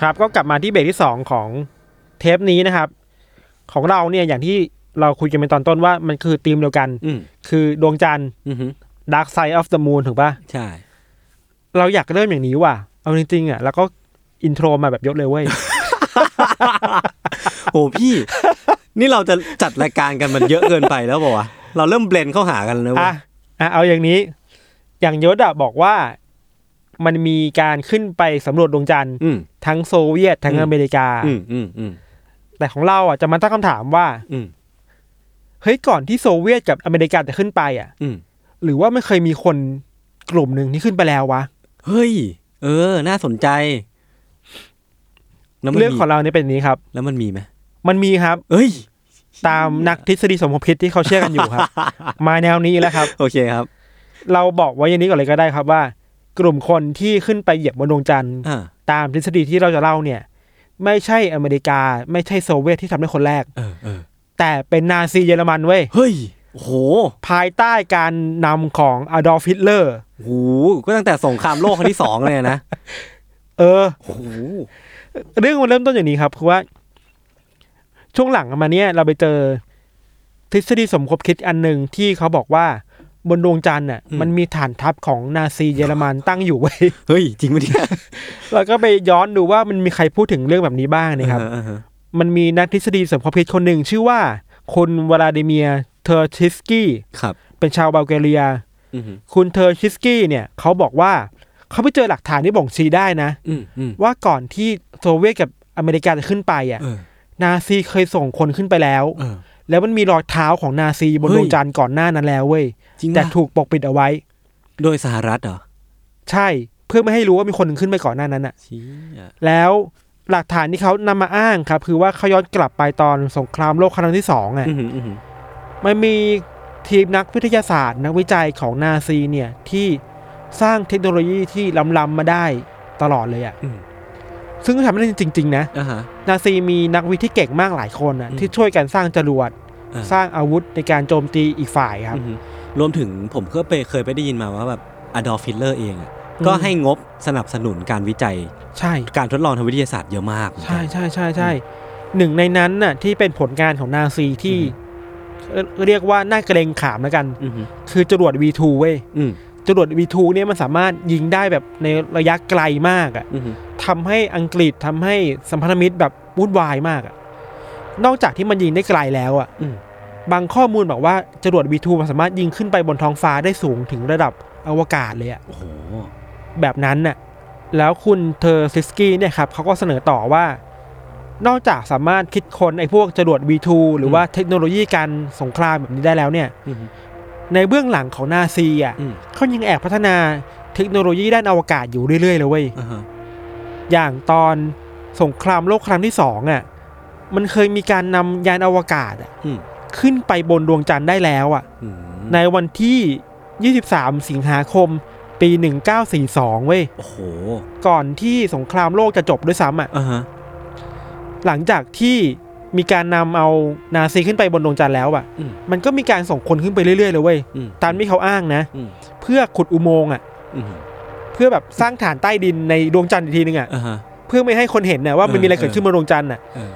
ครับก็กลับมาที่เบรกที่สองของเทปนี้นะครับ ของเราเนี่ยอย่างที่เราคุยกันเป็นตอนต้นว่ามันคือธีมเดียวกัน อืมคือดวงจันทร์ อือฮึ Dark Side of the Moon ถูกปะใช่ เราอยากเริ่มอย่างนี้ว่ะ เอาจริงๆอะแล้วก็อินโทรมาแบบยศเลยเว้ย โอ้พี่ นี่เราจะจัดรายการกันมันเยอะเกินไปแล้วบอกว่าวะเราเริ่มเบลนเข้าหากันแล้วนะเว้อะยอะเอาอย่างนี้ อย่างยศอะบอกว่า มันมีการขึ้นไปสำรวจดวงจันทร์อืมทั้งโซเวียตทั้งอืมอเมริกาอืมอืมอืมแต่ของเราอะจะมาตั้งคำถามว่าอืมเฮ้ยก่อนที่โซเวียตกับอเมริกาจะขึ้นไป อะอืมหรือว่าไม่เคยมีคนกลุ่มหนึ่งที่ขึ้นไปแล้ววะเฮ้ย เออ น่าสนใจแล้วมันเรื่องมีของเราเนี่ยเป็นอย่างนี้ครับ แล้วมันมีไหมมันมีครับ เอ้ย ตามนักทฤษฎีสมคบคิดที่เขาเชื่อกันอยู่ครับ มาแนวนี้แล้วครับ โอเคครับ เราบอกไว้อย่างนี้ก่อนเลยก็ได้ครับว่า กลุ่มคนที่ขึ้นไปเหยียบบนดวงจันทร์อ่าตามทฤษฎีที่เราจะเล่าเนี่ย ไม่ใช่อเมริกา ไม่ใช่โซเวียตที่ทำได้คนแรกเออเออแต่เป็นนาซีเยอรมันเว้ยเฮ้ยโอ้โห ภายใต้การนำของอดอล์ฟฮิตเลอร์โอ้โหก็ตั้งแต่สงครามโลกครั้งที่สองเลยนะ เออโอ้โหเรื่องมันเริ่มต้นอย่างนี้ครับ คือว่า ช่วงหลังมาเนี่ยเราไปเจอทฤษฎีสมคบคิดอันหนึ่งที่เขาบอกว่า บนดวงจันทร์น่ะมันมีฐานทัพของนาซีเยอรมันตั้งอยู่เว้ยเฮ้ย จริงปะเนี่ยเราก็ไปย้อนดูว่ามันมีใครพูดถึงเรื่องแบบนี้บ้างนะครับอ่าฮะมันมีนักทฤษฎีสมคบคิดคนหนึ่งชื่อว่าคุณวลาดิเมียร์เทอร์ชิสกี้ครับเป็นชาวบัลแกเรียอืมคุณเทอร์ชิสกี้เนี่ยเขาบอกว่าเขาไปเจอหลักฐานที่บ่งชี้ได้นะอืมอืมว่าก่อนที่โซเวียตกับอเมริกาจะขึ้นไปอะเออนาซีเคยส่งคนขึ้นไปแล้วเออ แล้วมันมีรอยเท้าของนาซีบนเฮ้ยดวงจันทร์ก่อนหน้านั้นแล้วเว้ยจริงปะแต่ถูกปกปิดเอาไว้ โดยสหรัฐเหรอ ใช่เพื่อไม่ให้รู้ว่ามีคนหนึ่งขึ้นไปก่อนหน้านั้นอะชี้อะแล้วหลักฐานที่เขานำมาอ้างครับ คือว่าเขาย้อนกลับไปตอนสงครามโลกครั้งที่สองอะอืมอืมมันมีทีมนักวิทยาศาสตร์ นักวิจัยของนาซีเนี่ยที่สร้างเทคโนโลยีที่ล้ำๆมาได้ตลอดเลยอะอืม ซึ่งก็ทำได้จริง ๆ นะ อ่าฮะ นาซีมีนักวิทย์ที่เก่งมากหลายคนอะอืมที่ช่วยกันสร้างจรวด อ่า สร้างอาวุธในการโจมตีอีกฝ่ายครับ อืมรวมถึงผมก็ไปเคยไปได้ยินมาว่าแบบอดอล์ฟฮิตเลอร์เองอะอืม ก็ให้งบสนับสนุนการวิจัย ใช่ การทดลองทางวิทยาศาสตร์เยอะมากเหมือนกัใช่น ใช่ใช่ใช่หนึ่งในนั้นน่ะที่เป็นผลงานของนาซีที่เอ่อเรียกว่าน่าเกรงขามแล้วกัน อืมคือจรวด V2 เว้ย อืม จรวด V2 เนี่ยมันสามารถยิงได้แบบในระยะไกลมากอะอืมทำให้อังกฤษทำให้สัมพันธมิตรแบบวุ่นวายมากอะนอกจากที่มันยิงได้ไกลแล้วอะอืมบางข้อมูลบอกว่าจรวด V2 มันสามารถยิงขึ้นไปบนท้องฟ้าได้สูงถึงระดับอวกาศเลยอะโอ้โหแบบนั้นน่ะแล้วคุณเทอร์ซิสกี้เนี่ยครับเขาก็เสนอต่อว่า นอกจากสามารถคิดค้นไอ้พวกจรวด V2 หรือว่าเทคโนโลยีการสงครามแบบนี้ได้แล้วเนี่ยอืม ในเบื้องหลังของนาซีอะอืม เขายังแอบพัฒนาเทคโนโลยีด้านอวกาศอยู่เรื่อยๆเลยเว้ย อ่าฮะอย่างตอนสงครามโลกครั้งที่สองอะมันเคยมีการนำยานอวกาศอะอืมขึ้นไปบนดวงจันทร์ได้แล้วอะ อืมในวันที่ 23 สิงหาคม ปี 1942 เว้ย โอ้โหก่อนที่สงครามโลกจะจบด้วยซ้ำอะ อ่าฮะหลังจากที่ มีการนำเอานาซีขึ้นไปบนดวงจันทร์แล้วอะอืมมันก็มีการส่งคนขึ้นไปเรื่อยๆเลยเว้ยอืมตามที่เขาอ้างนะอืมเพื่อขุดอุโมงค์อะอืมเพื่อแบบสร้างฐานใต้ดินในดวงจันทร์อีกทีนึงอะอ่าฮะเพื่อไม่ให้คนเห็นนะว่ามันมีอะไรเออเกิดขึ้นบนดวงจันทร์อะเออ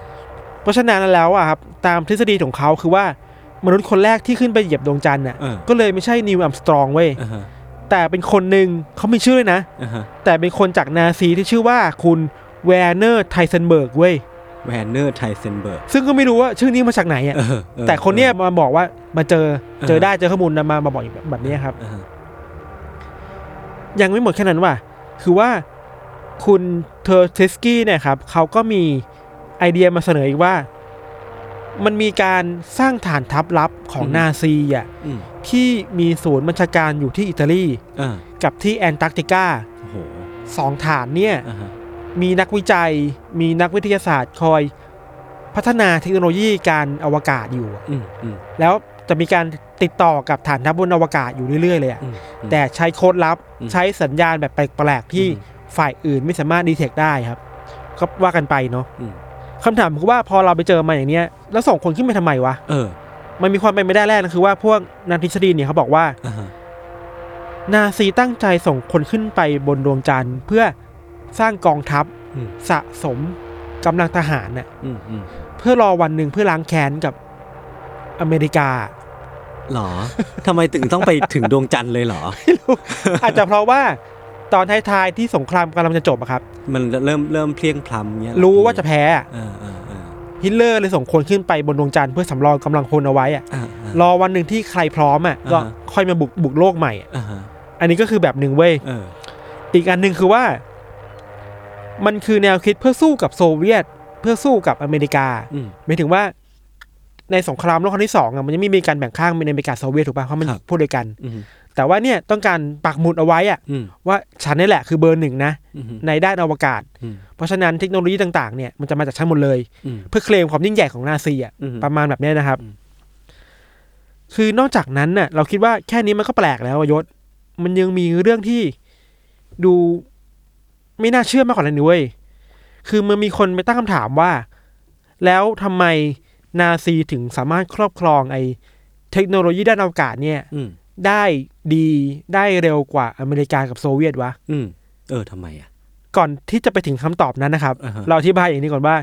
เพราะฉะนั้นแล้วอะครับตามทฤษฎีของเขาคือว่ามนุษย์คนแรกที่ขึ้นไปเหยียบดวงจันทร์อะเออก็เลยไม่ใช่นีล อาร์มสตรองเว้ยอ่าฮะแต่เป็นคนหนึ่งเขาไม่ชื่อเลยนะอ่าฮะแต่เป็นคนจากนาซีที่ชื่อว่าคุณแวร์เนอร์ไทเซนเบิร์กเว้ย แวนเนอร์ไทเซนเบิร์ก ซึ่งก็ไม่รู้ว่าชื่อนี้มาจากไหนอะเออเออแต่คนเนี้ยมาบอกว่ามาเจอเจอเออได้เจอข้อมูลมามาบอกแบบนี้ครับอ่าฮะยังไม่หมดแค่นั้นว่ะ คือว่าคุณเทอร์เทสกี้เนี่ยครับเขาก็มีไอเดียมาเสนออีกว่า มันมีการสร้างฐานทัพลับของนาซีอะอืมที่มีศูนย์บัญชาการอยู่ที่อิตาลี อ่ากับที่แอนตาร์กติกาโอ้โหสองฐานเนี่ย อ่าฮะ มีนักวิจัย มีนักวิทยาศาสตร์คอยพัฒนาเทคโนโลยีการอวกาศอยู่อะอืมอืมแล้วจะมีการติดต่อกับฐานทัพบนอวกาศอยู่เรื่อยๆเลยอะอืมอืมแต่ใช้โค้ดลับอืมใช้สัญญาณแบบแปลกๆที่อืมฝ่ายอื่นไม่สามารถดีเทคได้ครับก็ว่ากันไปเนาะอืมคำถามคือว่าพอเราไปเจอมาอย่างเนี้ย แล้วส่งคนขึ้นไปทำไมวะเออ มันมีความเป็นไปได้แรกนะคือว่าพวกนักทฤษฎีเนี่ยเขาบอกว่าอ่าฮะนาซีตั้งใจส่งคนขึ้นไปบนดวงจันทร์เพื่อ สร้างกองทัพอืมสะสมกำลังทหารน่ะอืมอืมเพื่อรอวันหนึ่งเพื่อล้างแค้นกับอเมริกาหรอทำไมถึงต้องไปถึงดวงจันทร์เลยเหรออาจจะเพราะว่าตอนท้ายๆที่สงครามกำลังจะจบอะครับ มันเริ่มเริ่มเพลียงพล้ำเงี้ยเหอรู้ว่าจะแพ้อะเออเออเออฮิตเลอร์เลยส่งคนขึ้นไปบนดวงจันทร์เพื่อสำรองกำลังพลเอาไว้อะอ่ารอวันหนึ่งที่ใครพร้อมอะอ่าฮะก็ค่อยมาบุกบุกโลกใหม่อะอ่าฮะอันนี้ก็คือแบบหนึ่งเว้ยเอออีกอันหนึ่งคือว่า มันคือแนวคิดเพื่อสู้กับโซเวียต เพื่อสู้กับอเมริกาอืมหมายถึงว่า ในสงครามโลกครั้งที่สองอะมันยังไม่มีการแบ่งข้างเป็นอเมริกาโซเวียตถูกป่ะเพราะมันครับพูดด้วยกันอืมแต่ว่าเนี่ยต้องการปักหมุดเอาไว้อะอืมว่าฉันนี่แหละคือเบอร์หนึ่งนะอืมในด้านอวกาศอืมเพราะฉะนั้นเทคโนโลยีต่างๆเนี่ยมันจะมาจากฉันหมดเลยอืมเพื่อเคลมความยิ่งใหญ่ของนาซีอะอืมประมาณแบบเนี้ยนะครับอืมคือนอกจากนั้นน่ะ เราคิดว่าแค่นี้มันก็แปลกแล้วอะยศ มันยังมีเรื่องที่ดู ไม่น่าเชื่อมากกว่านั้นด้วยคือมันมีคนไปตั้งคำถามว่า แล้วทำไมนาซีถึงสามารถครอบครองไอ้เทคโนโลยีด้านอวกาศเนี่ยอืมได้ดีได้เร็วกว่าอเมริกากับโซเวียตวะอืมเออทำไมอะ ก่อนที่จะไปถึงคำตอบนั้นนะครับอ่าฮะเราอธิบายอย่างนี้ก่อนว่า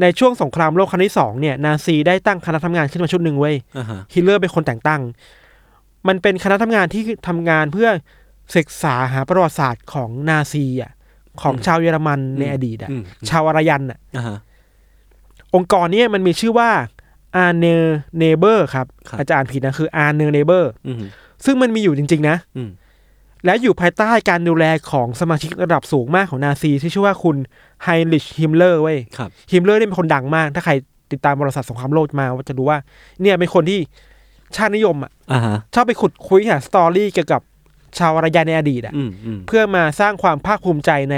ในช่วงสงครามโลกครั้งที่สองเนี่ย นาซีได้ตั้งคณะทำงานขึ้นมาชุดหนึ่งเว้ยอ่าฮะฮิตเลอร์เป็นคนแต่งตั้ง มันเป็นคณะทำงานที่ทำงานเพื่อศึกษาหาประวัติศาสตร์ของนาซีอะ ของชาวเยอรมันในอดีตอะอืมชาวอารยันอะอ่าฮะองค์กรเนี้ยมันมีชื่อว่าอาร์เนเนเบอร์ครับครับอาจจะอ่านผิดนะคืออาร์เนเนเบอร์อืมซึ่งมันมีอยู่จริง ๆ นะอืมและอยู่ภายใต้การดูแลของสมาชิกระดับสูงมากของนาซีที่ชื่อว่าคุณไฮน์ริชฮิมเลอร์เว้ยครับฮิมเลอร์เนี่ยเป็นคนดังมาก ถ้าใครติดตามประวัติศาสตร์สงครามโลกมาจะรู้ว่า เนี่ยเป็นคนที่ชาตินิยมอะอ่าฮะชอบไปขุดคุ้ยหา story เกี่ยวกับ ชาวอารยันในอดีตอะอืมอืมเพื่อมาสร้างความภาคภูมิใจใน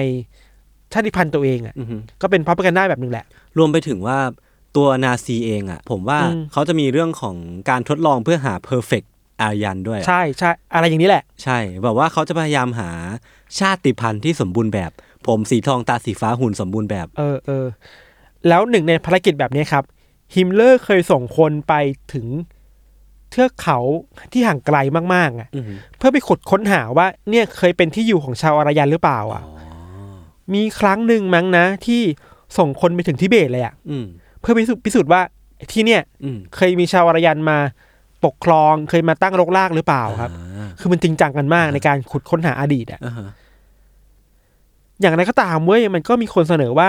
ชาติพันธุ์ตัวเองอะอืมก็เป็น propaganda แบบหนึ่งแหละ รวมไปถึงว่าตัวนาซีเองอะ ผมว่าอืมเขาจะมีเรื่องของการทดลองเพื่อหา perfect อารยันด้วยอะใช่ใช่อะไรอย่างนี้แหละ ใช่แบบว่าเขาจะพยายามหาชาติพันธุ์ที่สมบูรณ์แบบ ผมสีทองตาสีฟ้าหุ่นสมบูรณ์แบบ เออเออแล้วหนึ่งในภารกิจแบบนี้ครับฮิมเลอร์เคยส่งคนไปถึง เทือกเขาที่ห่างไกลมากๆอะอืมเพื่อไปขุดค้นหาว่าเนี่ยเคยเป็นที่อยู่ของชาวอารยันหรือเปล่า อะ มีครั้งหนึ่งมั้งนะ ที่ส่งคนไปถึงทิเบตเลยอะอืมเพื่อพิสูจน์พิสูจน์ว่าที่เนี่ยอืมเคยมีชาวอารยันมาปกครองเคยมาตั้งรกรากหรือเปล่าครับอ่าคือมันจริงจังกันมากในการขุดค้นหาอดีตอะอ่าฮะอย่างไรก็ตามเว้ยมันก็มีคนเสนอว่า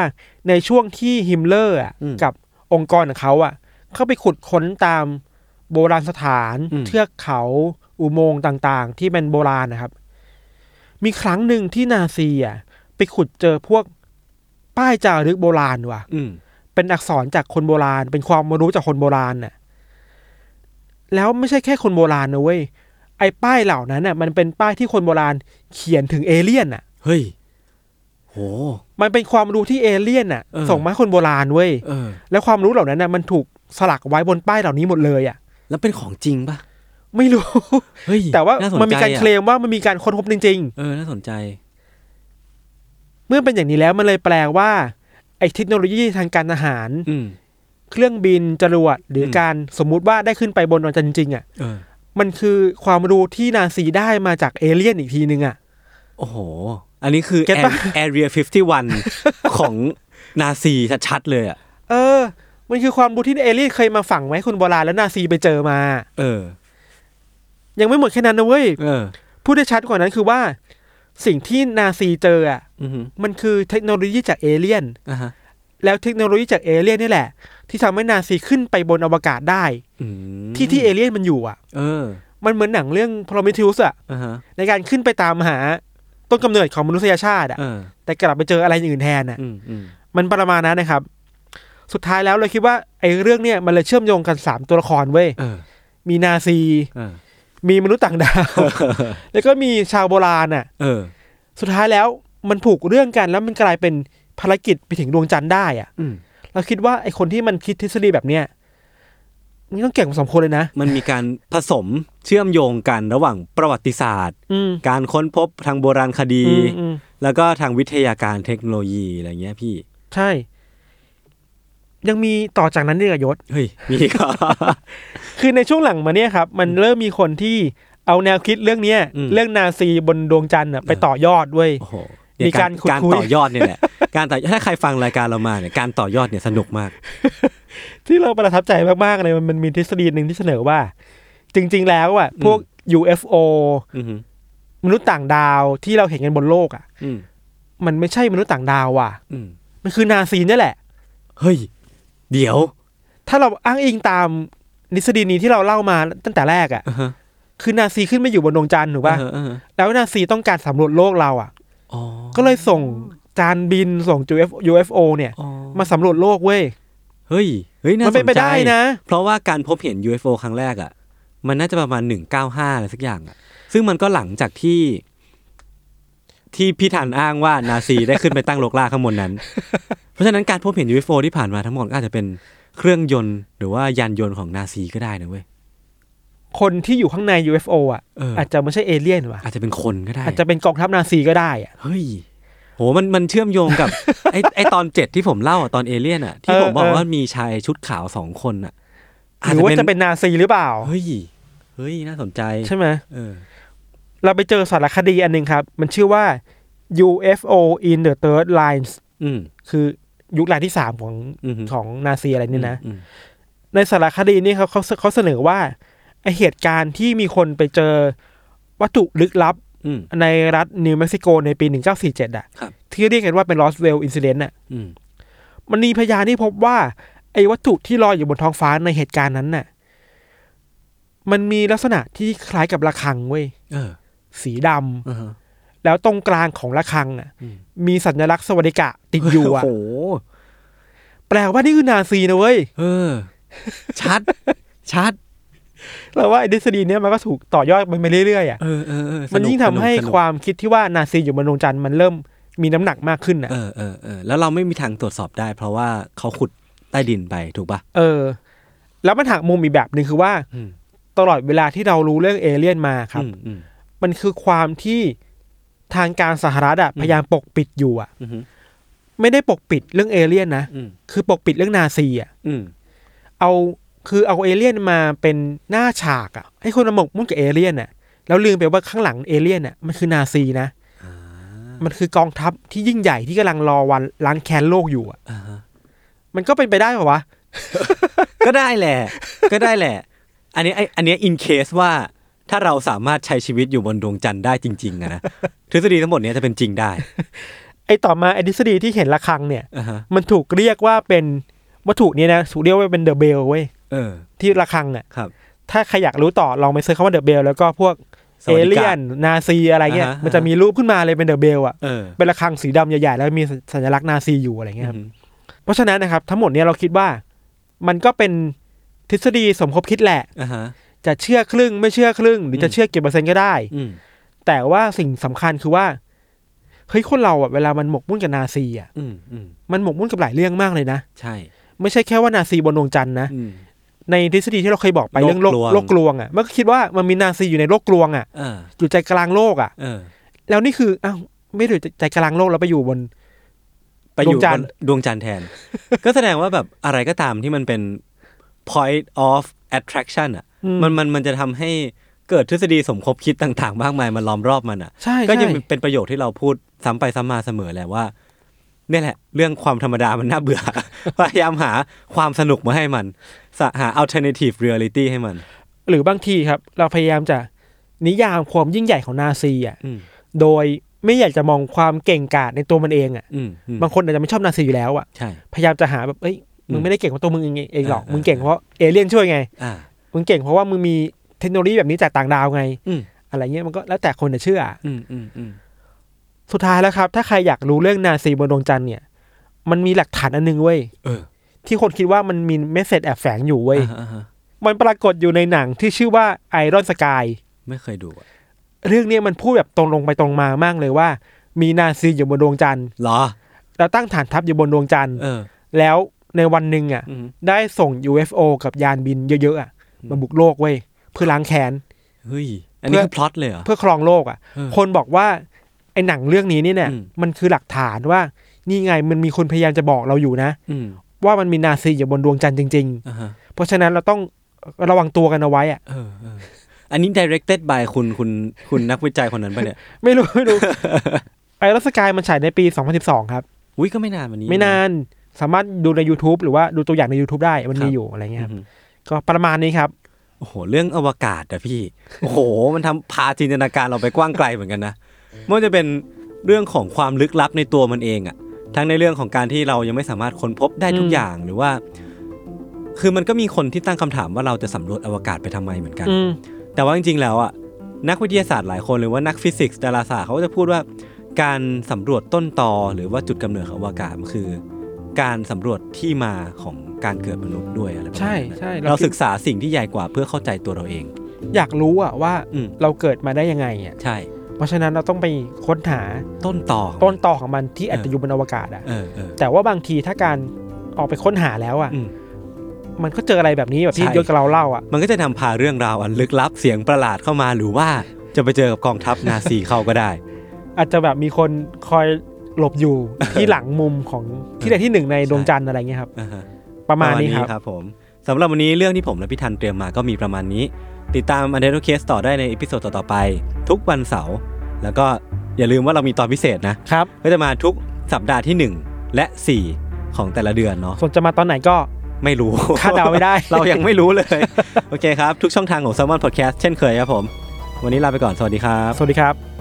ในช่วงที่ฮิมเลอร์อะกับองค์กรของเขาอะ เข้าไปขุดค้นตาม โบราณสถาน เทือกเขาอุโมงค์ต่างๆ ที่เป็นโบราณนะครับ มีครั้งหนึ่งที่นาซีอะไปขุดเจอพวกป้ายจารึกโบราณว่ะอืมเป็นอักษรจากคนโบราณ เป็นความรู้จากคนโบราณน่ะ แล้วไม่ใช่แค่คนโบราณนะเว้ยไอ้ป้ายเหล่านั้นน่ะ มันเป็นป้ายที่คนโบราณเขียนถึงเอเลี่ยนน่ะ เฮ้ยโหมันเป็นความรู้ที่เอเลี่ยนน่ะเออส่งมาให้คนโบราณเว้ยเออแล้วความรู้เหล่านั้นน่ะมันถูกสลักไว้บนป้ายเหล่านี้หมดเลยอะ แล้วเป็นของจริงปะไม่รู้ เฮ้ยแต่ว่าสใจมันมีการอะเคลมว่ามันมีการค้นพบจริงเออน่าสนใจๆเมื่อเป็นอย่างนี้แล้วมันเลยแปลว่าไอ้เทคโนโลยีทางการทหารอืมเครื่องบินจรวดหรืออืมการสมมุติว่าได้ขึ้นไปบนดวงจันทร์จริงๆอะเออมันคือความรู้ที่นาซีได้มาจากเอเลี่ยนอีกทีนึงอะโอ้โห อันนี้คือ get ปะ Area 51ของนาซีชัดๆเลยอะเออ มันคือความรู้ที่เอเลี่ยนเคยมาฝังไว้ให้คนโบราณแล้วนาซีไปเจอมา เออ ยังไม่หมดแค่นั้นนะเว้ยเออพูดได้ชัดกว่านั้นคือว่า สิ่งที่นาซีเจออะอือฮึมันคือเทคโนโลยีจากเอเลี่ยน อ่าฮะแล้วเทคโนโลยีจากเอเลี่ยนนี่แหละ ที่ทำให้นาซีขึ้นไปบนอวกาศได้ อืมที่ที่เอเลี่ยนมันอยู่อะ เออมันเหมือนหนังเรื่อง Prometheus อะ อ่าฮะในการขึ้นไปตามหาต้นกำเนิดของมนุษยชาติอะ เออแต่กลับไปเจออะไรอย่างอื่นแทนอะ อืมอืมมันประมาณนั้นนะครับ สุดท้ายแล้วเราคิดว่าไอ้เรื่องเนี้ยมันเลยเชื่อมโยงกันสามตัวละครเว้ยเออมีนาซีเออมีมนุษย์ต่างดาว แล้วก็มีชาวโบราณอะเออสุดท้ายแล้วมันผูกเรื่องกันแล้วมันกลายเป็นภารกิจไปถึงดวงจันทร์ได้อะอืมเราคิดว่าไอ้คนที่มันคิดทฤษฎีแบบเนี้ยนี่ต้องเก่งพอสมควรเลยนะ มันมีการผสมเชื่อมโยงกันระหว่างประวัติศาสตร์อืมการค้นพบทางโบราณคดีอืมอืมแล้วก็ทางวิทยาการเทคโนโลยีอะไรเงี้ยพี่ ใช่ ยังมีต่อจากนั้นด้วยกับยศเฮ้ยมีก็คือในช่วงหลังมาเนี่ยครับ มันเริ่มมีคนที่เอาแนวคิดเรื่องเนี้ยอืมเรื่องนาซีบนดวงจันทร์อะไปต่อยอดเว้ยโอ้โหมีการขุดการคุยต่อยอดเนี่ยแหละการต่อถ้าใครฟังรายการเรามาเนี่ยการต่อยอดเนี่ยสนุกมาก ที่เราประทับใจมากๆเลยมันมันมีทฤษฎีหนึ่งที่เสนอว่า จริง ๆ แล้วอะพวก UFO อือหือมนุษย์ต่างดาวที่เราเห็นกันบนโลกอะอืมมันไม่ใช่มนุษย์ต่างดาวว่ะอืมมันคือนาซีนี่แหละ เฮ้ย เดี๋ยว ถ้าเราอ้างอิงตามทฤษฎีนี้ที่เราเล่ามาตั้งแต่แรกอะอ่าฮะคือนาซีขึ้นมาอยู่บนดวงจันทร์ถูกป่ะอ่าฮอ่าฮะแล้วนาซีต้องการสำรวจโลกเราอะอ๋อก็เลยส่งจานบินส่ง UFO เนี่ยอ๋อมาสำรวจโลกเว้ยเฮ้ยเฮ้ยน่ามันเป็นไปสใจได้นะ เพราะว่าการพบเห็น UFO ครั้งแรกอะ มันน่าจะประมาณหนึ่งเก้าห้าอะไรสักอย่างอะซึ่งมันก็หลังจากที่ ที่พี่ธันอ้างว่านาซีได้ขึ้นไปตั้งโลกล่าข้างบนนั้น เพราะฉะนั้นการพบเห็น UFO ที่ผ่านมาทั้งหมดก็อาจจะเป็นเครื่องยนต์หรือว่ายานยนต์ของนาซีก็ได้นะเว้ยคนที่อยู่ข้างใน UFO อะเออออาจจะไม่ใช่เอเลี่ยนว่ะอาจจะเป็นคนก็ได้ อาจจะเป็นกองทัพนาซีก็ได้อะเฮ้ยโหมันมันเชื่อมโยงกับไอไอตอนเจ็ดที่ผมเล่าอะตอนเอเลี่ยนอะที่เออผมบอกเออว่ามีชายชุดขาวสองคนอะหรือว่าจะเป็นนาซีหรือเปล่าเฮ้ยเฮ้ยน่าสนใจใช่ไหมเออ เราไปเจอสารคดีอันหนึ่งครับ มันชื่อว่า UFO in the Third Lines อืมคือยุคลายที่สามของอือฮึของนาซีอะไรนี่นะอืมในสารคดีนี่เขาเขาเขาเสนอว่าไอเหตุการณ์ที่มีคนไปเจอวัตถุลึกลับอืมในรัฐนิวเม็กซิโกในปี1947อะครับที่เรียกกันว่าเป็น Roswell Incident อะอืมมันมีพยานที่พบว่า ไอ้วัตถุที่ลอยอยู่บนท้องฟ้าในเหตุการณ์นั้นน่ะ มันมีลักษณะที่คล้ายกับระฆังเว้ยเออ สีดำอ่าฮะแล้วตรงกลางของระฆังอะอืมมีสัญลักษณ์สวัสดิกะติดอยู่อะโอ้โหแปลว่านี่คือนาซีนะเว้ยเออ ชัด ชัดแล้วว่าไอ้ทฤษฎีเนี้ยมันก็ถูกต่อยอดมันไปเรื่อยๆอะเออเออเออมันสกยิ่งทำให้สนุกความคิดที่ว่านาซีอยู่บนดวงจันทร์มันเริ่มมีน้ำหนักมากขึ้นอะเออเออเออแล้วเราไม่มีทางตรวจสอบได้ เพราะว่าเขาขุดใต้ดินไปถูกปะเออ แล้วมันหักมุมอีกแบบหนึ่งคือว่าอืมตลอดเวลาที่เรารู้เรื่องเอเลี่ยนมาครับอื มอืมมันคือความที่ทางการสหรัฐอะอืมพยายามปกปิดอยู่อะอืมไม่ได้ปกปิดเรื่องเอเลี่ยนนะอืมคือปกปิดเรื่องนาซีอะอืมเอาคือเอาเอเลี่ยนมาเป็นหน้าฉากอะให้คนมาหมกมุ่นกับเอเลี่ยนอะแล้วลืมไปว่าข้างหลังเอเลี่ยนอะมันคือนาซีนะอ่ามันคือกองทัพที่ยิ่งใหญ่ที่กำลังรอวันล้างแค้นโลกอยู่อะอ่าฮะมันก็เป็นไปได้ป่าวะก็ได้แหละ ก็ได้แหละ อันนี้ไออันเนี้ย in case ว่า ถ้าเราสามารถใช้ชีวิตอยู่บนดวงจันทร์ได้จริงๆอะนะทฤษฎีทั้งหมดเนี้ยจะเป็นจริงได้ ไอต่อมาไอทฤษฎีที่เห็นระฆังเนี่ยอ่าฮะมันถูกเรียกว่าเป็นวัตถุเนี้ยนะถูกเรียกว่าเป็น The Bell เว้ยเออที่ระฆังอะครับ ถ้าใครอยากรู้ต่อลองไป search คำว่า The Bell แล้วก็พวกสวัสดิกะ เอเลี่ยน นาซีอะไรเงี้ยอ่าฮะมันจะมีรูปขึ้นมาเลยเป็น The Bell อะเออเป็นระฆังสีดำใหญ่ๆ แล้วมีสัญลักษณ์นาซีอยู่อะไรเงี้ยครับอืมเพราะฉะนั้นนะครับ ทั้งหมดเนี้ยเราคิดว่า มันก็เป็นทฤษฎีสมคบคิดแหละอ่าฮะ จะเชื่อครึ่งไม่เชื่อครึ่ง หรือจะอืมเชื่อกี่เปอร์เซ็นต์ก็ได้อืมแต่ว่าสิ่งสำคัญคือว่าเฮ้ยคนเราอะเวลามันหมกมุ่นกับนาซีอะอืมอืมมันหมกมุ่นกับหลายเรื่องมากเลยนะใช่ ไม่ใช่แค่ว่านาซีบนดวงจันทร์นะอืมในทฤษฎีที่เราเคยบอกไปเรื่องโลกโลกลวงโลกกลวงอะมันก็คิดว่ามันมีนาซีอยู่ในโลกกลวงอะอ่าอยู่ใจกลางโลกอะเออแล้วนี่คืออ้าวไม่ได้อยู่ใจกลางโลกแล้วไปอยู่บนไปอยู่ดวงจันทร์บนดวงจันทร์แทน ก็แสดงว่าแบบอะไรก็ตามที่มันเป็น point of attraction อะอื มมันมันมันจะทำให้เกิดทฤษฎีสมคบคิดต่างๆมากมายมาล้อมรอบมันอะใช่ก็ยังใช่เป็นประโยคที่เราพูดซ้ำไปซ้ำมาเสมอแหละว่าเนี่ยแหละ เรื่องความธรรมดามันน่าเบื่อพยายามหาความสนุกมาให้มันสะหา alternative reality ให้มัน หรือบางทีครับ เราพยายามจะนิยามความยิ่งใหญ่ของนาซีอะอืมโดยไม่อยากจะมองความเก่งกาจในตัวมันเองอะอืมอืมบางคนอาจจะไม่ชอบนาซีอยู่แล้วอะใช่พยายามจะหาแบบเอ้ยมึอืงมไม่ได้เก่งเพราะตัวมึงเองเองหรอกอ่ามึมึงเก่งเพราะเอเลี่ยนช่วยไงอ่า มึงเก่งเพราะว่ามึงมีเทคโนโลยีแบบนี้จากต่างดาวไงอืมอะไรเงี้ยมันก็แล้วแต่คนจะเชื่ออืมอืมอืมสุดท้ายแล้วครับ ถ้าใครอยากรู้เรื่องนาซีบนดวงจันทร์เนี่ย มันมีหลักฐานอันหนึงเว้ยเออที่คนคิดว่ามันมีเมสเซจแอบแฝงอยู่เว้ยอ่าฮะอ่าฮะมันปรากฏอยู่ในหนังที่ชื่อว่าไอรอนสกายไม่เคยดูอะเรื่องเนี้ยมันพูดแบบตรงลงไปตรงมามากเลยว่า มีนาซีอยู่บนดวงจันทร์เหรอแล้วตั้งฐานทัพอยู่บนดวงจันทร์เออแล้วในวันหนึ่งอะอืมได้ส่ง UFO กับยานบินเยอะๆอะ มาบุกโลกเว้ยเพื่อล้างแค้นเฮ้ยอันนี้เพื่อคือพล็อตเลยเหรอเพื่อครองโลกอะเออคนบอกว่าไอ้หนังเรื่องนี้นี่เนี่ยอืมมันคือหลักฐานว่านี่ไงมันมีคนพยายามจะบอกเราอยู่นะอืมว่ามันมีนาซีอยู่บนดวงจันทร์จริงอ่าฮะๆเพราะฉะนั้นเราต้องระวังตัวกันเอาไว้อะเออเอออันนี้ directed by คุณคุณคุณนักวิจัยคนนั้นปะเนี่ย ไม่รู้ไม่รู้ไอ้รัสกายมันฉายในปี 2012 ครับอุ้ยก็ไม่นานวันนี้ ไม่นานสามารถดูใน YouTube หรือว่าดูตัวอย่างใน YouTube ได้มันครัมีบอยู่อะไรเงี้ยครับอืม ก็ประมาณนี้ครับโอ้โหเรื่องอวกาศอะพี่โอ้โห มันทำพาจินตนาการเราไปกว้างไกลเหมือนกันนะไม่ว่าจะเป็นเรื่องของความลึกลับในตัวมันเองอะทั้งในเรื่องของการที่เรายังไม่สามารถค้นพบได้ทุกอืมอย่างหรือว่า คือมันก็มีคนที่ตั้งคำถามว่าเราจะสำรวจอวกาศไปทำไมเหมือนกันอืมแต่ว่าจริงๆแล้วอะนักวิทยาศาสตร์หลายคนหรือว่านักฟิสิกส์ดาราศาสตร์เขาก็จะพูดว่าการสำรวจต้นตอหรือว่าจุดกำเนิดของอวกาศมันคือ การสำรวจที่มาของการเกิดมนุษย์ด้วยอะไรประมาณใช่นั้นใช่เราศึกษาสิ่งที่ใหญ่กว่าเพื่อเข้าใจตัวเราเอง อยากรู้อะว่าอืมเราเกิดมาได้ยังไงอะใช่ เพราะฉะนั้นเราต้องไปค้นหาต้นตอต้นตอของมันที่อาจจะอยู่บนอวกาศอะเออเออแต่ว่าบางทีถ้าการออกไปค้นหาแล้วอะอืมมันก็เจออะไรแบบนี้แบบที่ใช่ยศกับเราเล่าอะมันก็จะนำพาเรื่องราวอันลึกลับเสียงประหลาดเข้ามาหรือว่าจะไปเจอกับกองทัพนาซีเข้าก็ได้ อาจจะแบบมีคนคอย หลบอยู่ที่หลังมุมของที่ใดที่หนึ่งในดวงจันทร์อะไรเงี้ยครับอ่าฮะประมาณนี้ครับครับผมสำหรับวันนี้เรื่องที่ผมและพี่ทันเตรียมมาก็มีประมาณนี้ ติดตาม u n d e r t a l e Case ต่อได้ในอีพิโซดต่อๆไป ทุกวันเสาร์แล้วก็อย่าลืมว่าเรามีตอนพิเศษนะครับก็จะมาทุกสัปดาห์ที่ 1 และ 4 ของแต่ละเดือนเนาะส่วนจะมาตอนไหนก็ไม่รู้คาดเดาไม่ได้ เรายังไม่รู้เลย โอเคครับ ทุกช่องทางของ s ซ l m o n Podcast เช่นเคยครับผม วันนี้ลาไปก่อน สวัสดีครับ สวัสดีครับ